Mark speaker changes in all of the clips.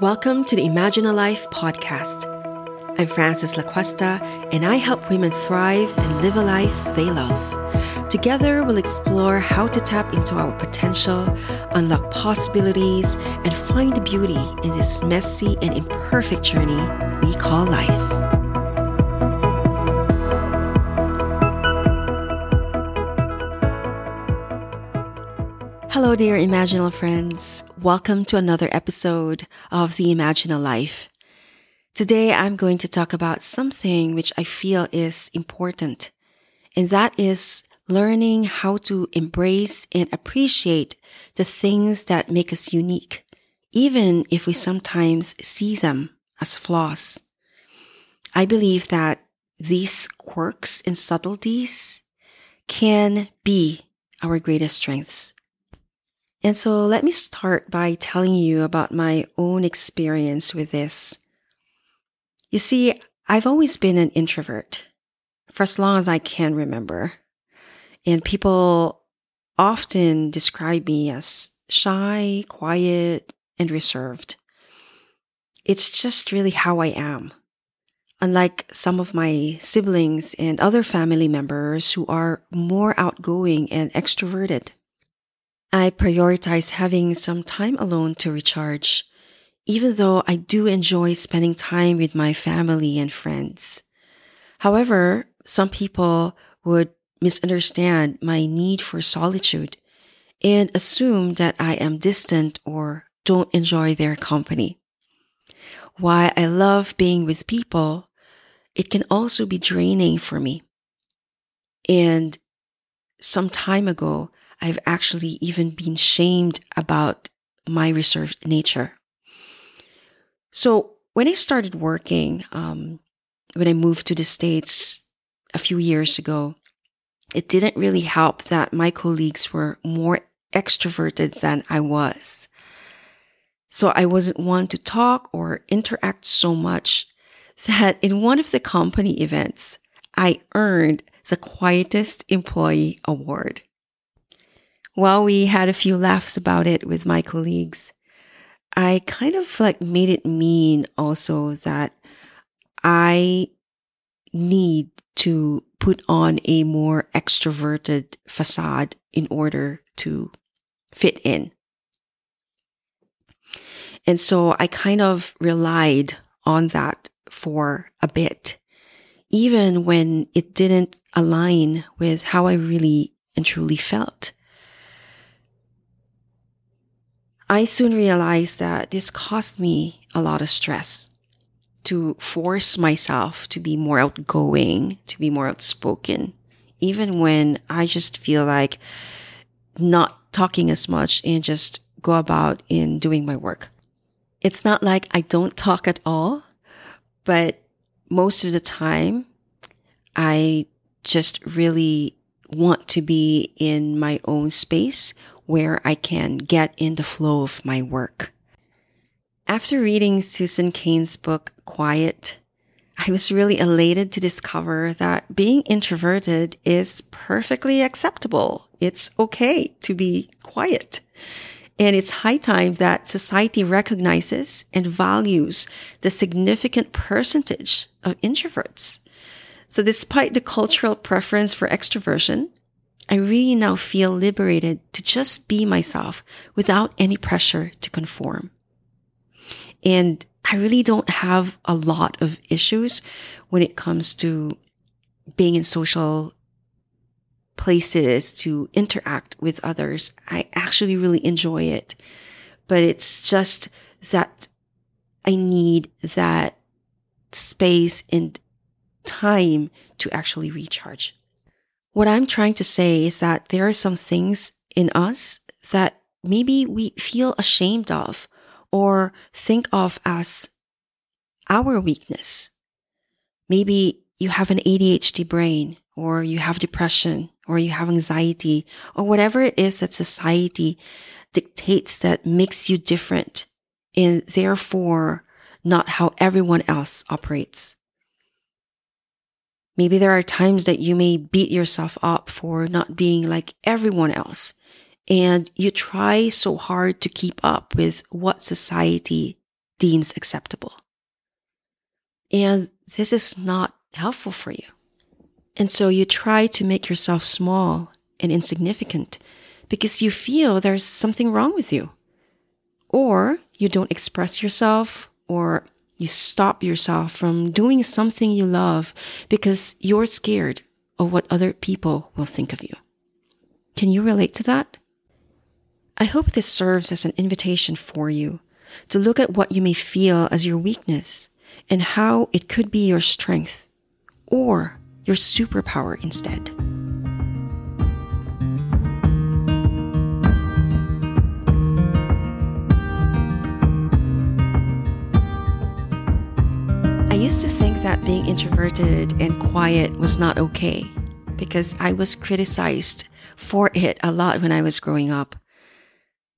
Speaker 1: Welcome to the Imaginal Life podcast. I'm Frances LaCuesta, and I help women thrive and live a life they love. Together, we'll explore how to tap into our potential, unlock possibilities, and find beauty in this messy and imperfect journey we call life. Hello, dear Imaginal friends. Welcome to another episode of the Imaginal Life. Today, I'm going to talk about something which I feel is important, and that is learning how to embrace and appreciate the things that make us unique, even if we sometimes see them as flaws. I believe that these quirks and subtleties can be our greatest strengths. And so let me start by telling you about my own experience with this. You see, I've always been an introvert for as long as I can remember. And people often describe me as shy, quiet, and reserved. It's just really how I am. Unlike some of my siblings and other family members who are more outgoing and extroverted. I prioritize having some time alone to recharge, even though I do enjoy spending time with my family and friends. However, some people would misunderstand my need for solitude and assume that I am distant or don't enjoy their company. While I love being with people, it can also be draining for me. And some time ago, I've actually even been shamed about my reserved nature. So when I started working, um, when I moved to the States a few years ago, it didn't really help that my colleagues were more extroverted than I was. So I wasn't one to talk or interact so much that in one of the company events, I earned the quietest employee award. While we had a few laughs about it with my colleagues, I kind of like made it mean also that I need to put on a more extroverted facade in order to fit in. And so I kind of relied on that for a bit, even when it didn't align with how I really and truly felt. I soon realized that this caused me a lot of stress to force myself to be more outgoing, to be more outspoken, even when I just feel like not talking as much and just go about in doing my work. It's not like I don't talk at all, but most of the time I just really want to be in my own space where I can get in the flow of my work. After reading Susan Cain's book, Quiet, I was really elated to discover that being introverted is perfectly acceptable. It's okay to be quiet. And it's high time that society recognizes and values the significant percentage of introverts. So despite the cultural preference for extroversion, I really now feel liberated to just be myself without any pressure to conform. And I really don't have a lot of issues when it comes to being in social places to interact with others. I actually really enjoy it, but it's just that I need that space and time to actually recharge. What I'm trying to say is that there are some things in us that maybe we feel ashamed of or think of as our weakness. Maybe you have an ADHD brain or you have depression or you have anxiety or whatever it is that society dictates that makes you different and therefore not how everyone else operates. Maybe there are times that you may beat yourself up for not being like everyone else. And you try so hard to keep up with what society deems acceptable. And this is not helpful for you. And so you try to make yourself small and insignificant because you feel there's something wrong with you. Or you don't express yourself, or you stop yourself from doing something you love because you're scared of what other people will think of you. Can you relate to that? I hope this serves as an invitation for you to look at what you may feel as your weakness and how it could be your strength or your superpower instead. Being introverted and quiet was not okay because I was criticized for it a lot when I was growing up.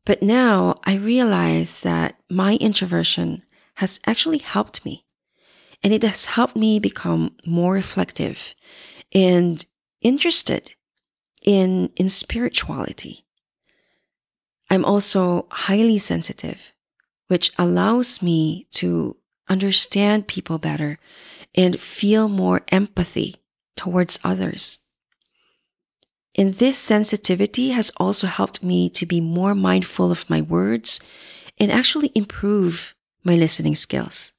Speaker 1: But now I realize that my introversion has actually helped me. And it has helped me become more reflective and interested in, in spirituality. I'm also highly sensitive, which allows me to understand people better and feel more empathy towards others. And this sensitivity has also helped me to be more mindful of my words and actually improve my listening skills.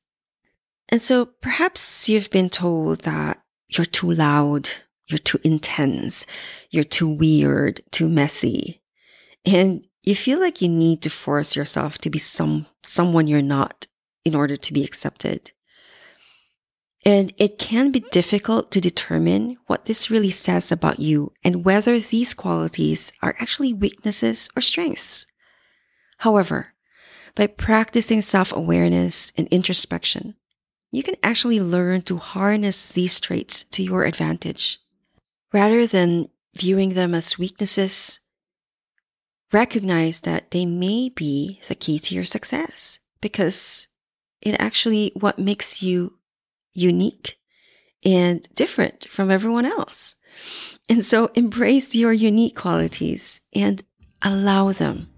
Speaker 1: And so perhaps you've been told that you're too loud, you're too intense, you're too weird, too messy. And you feel like you need to force yourself to be some, someone you're not in order to be accepted. And it can be difficult to determine what this really says about you and whether these qualities are actually weaknesses or strengths. However, by practicing self-awareness and introspection, you can actually learn to harness these traits to your advantage. Rather than viewing them as weaknesses, recognize that they may be the key to your success because it actually what makes you unique and different from everyone else. And so embrace your unique qualities and allow them,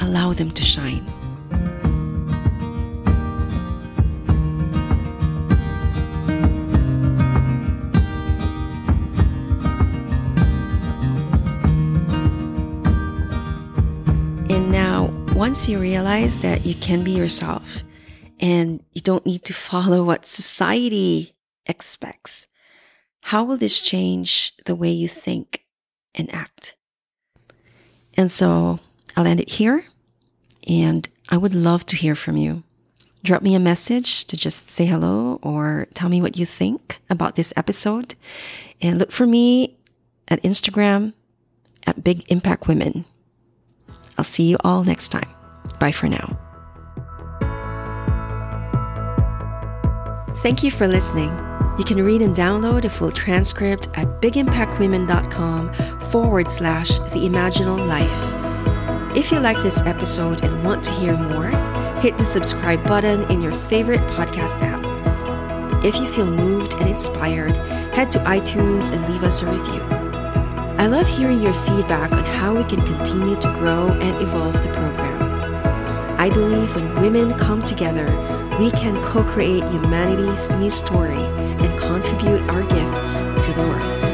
Speaker 1: allow them to shine. And now, once you realize that you can be yourself and you don't need to follow what society expects. How will this change the way you think and act? And so I'll end it here. And I would love to hear from you. Drop me a message to just say hello or tell me what you think about this episode. And look for me at Instagram at Big Impact Women. I'll see you all next time. Bye for now. Thank you for listening. You can read and download a full transcript at bigimpactwomen.com forward slash the imaginal life. If you like this episode and want to hear more, hit the subscribe button in your favorite podcast app. If you feel moved and inspired, head to iTunes and leave us a review. I love hearing your feedback on how we can continue to grow and evolve the program. I believe when women come together, we can co create humanity's new story and contribute our gifts to the world.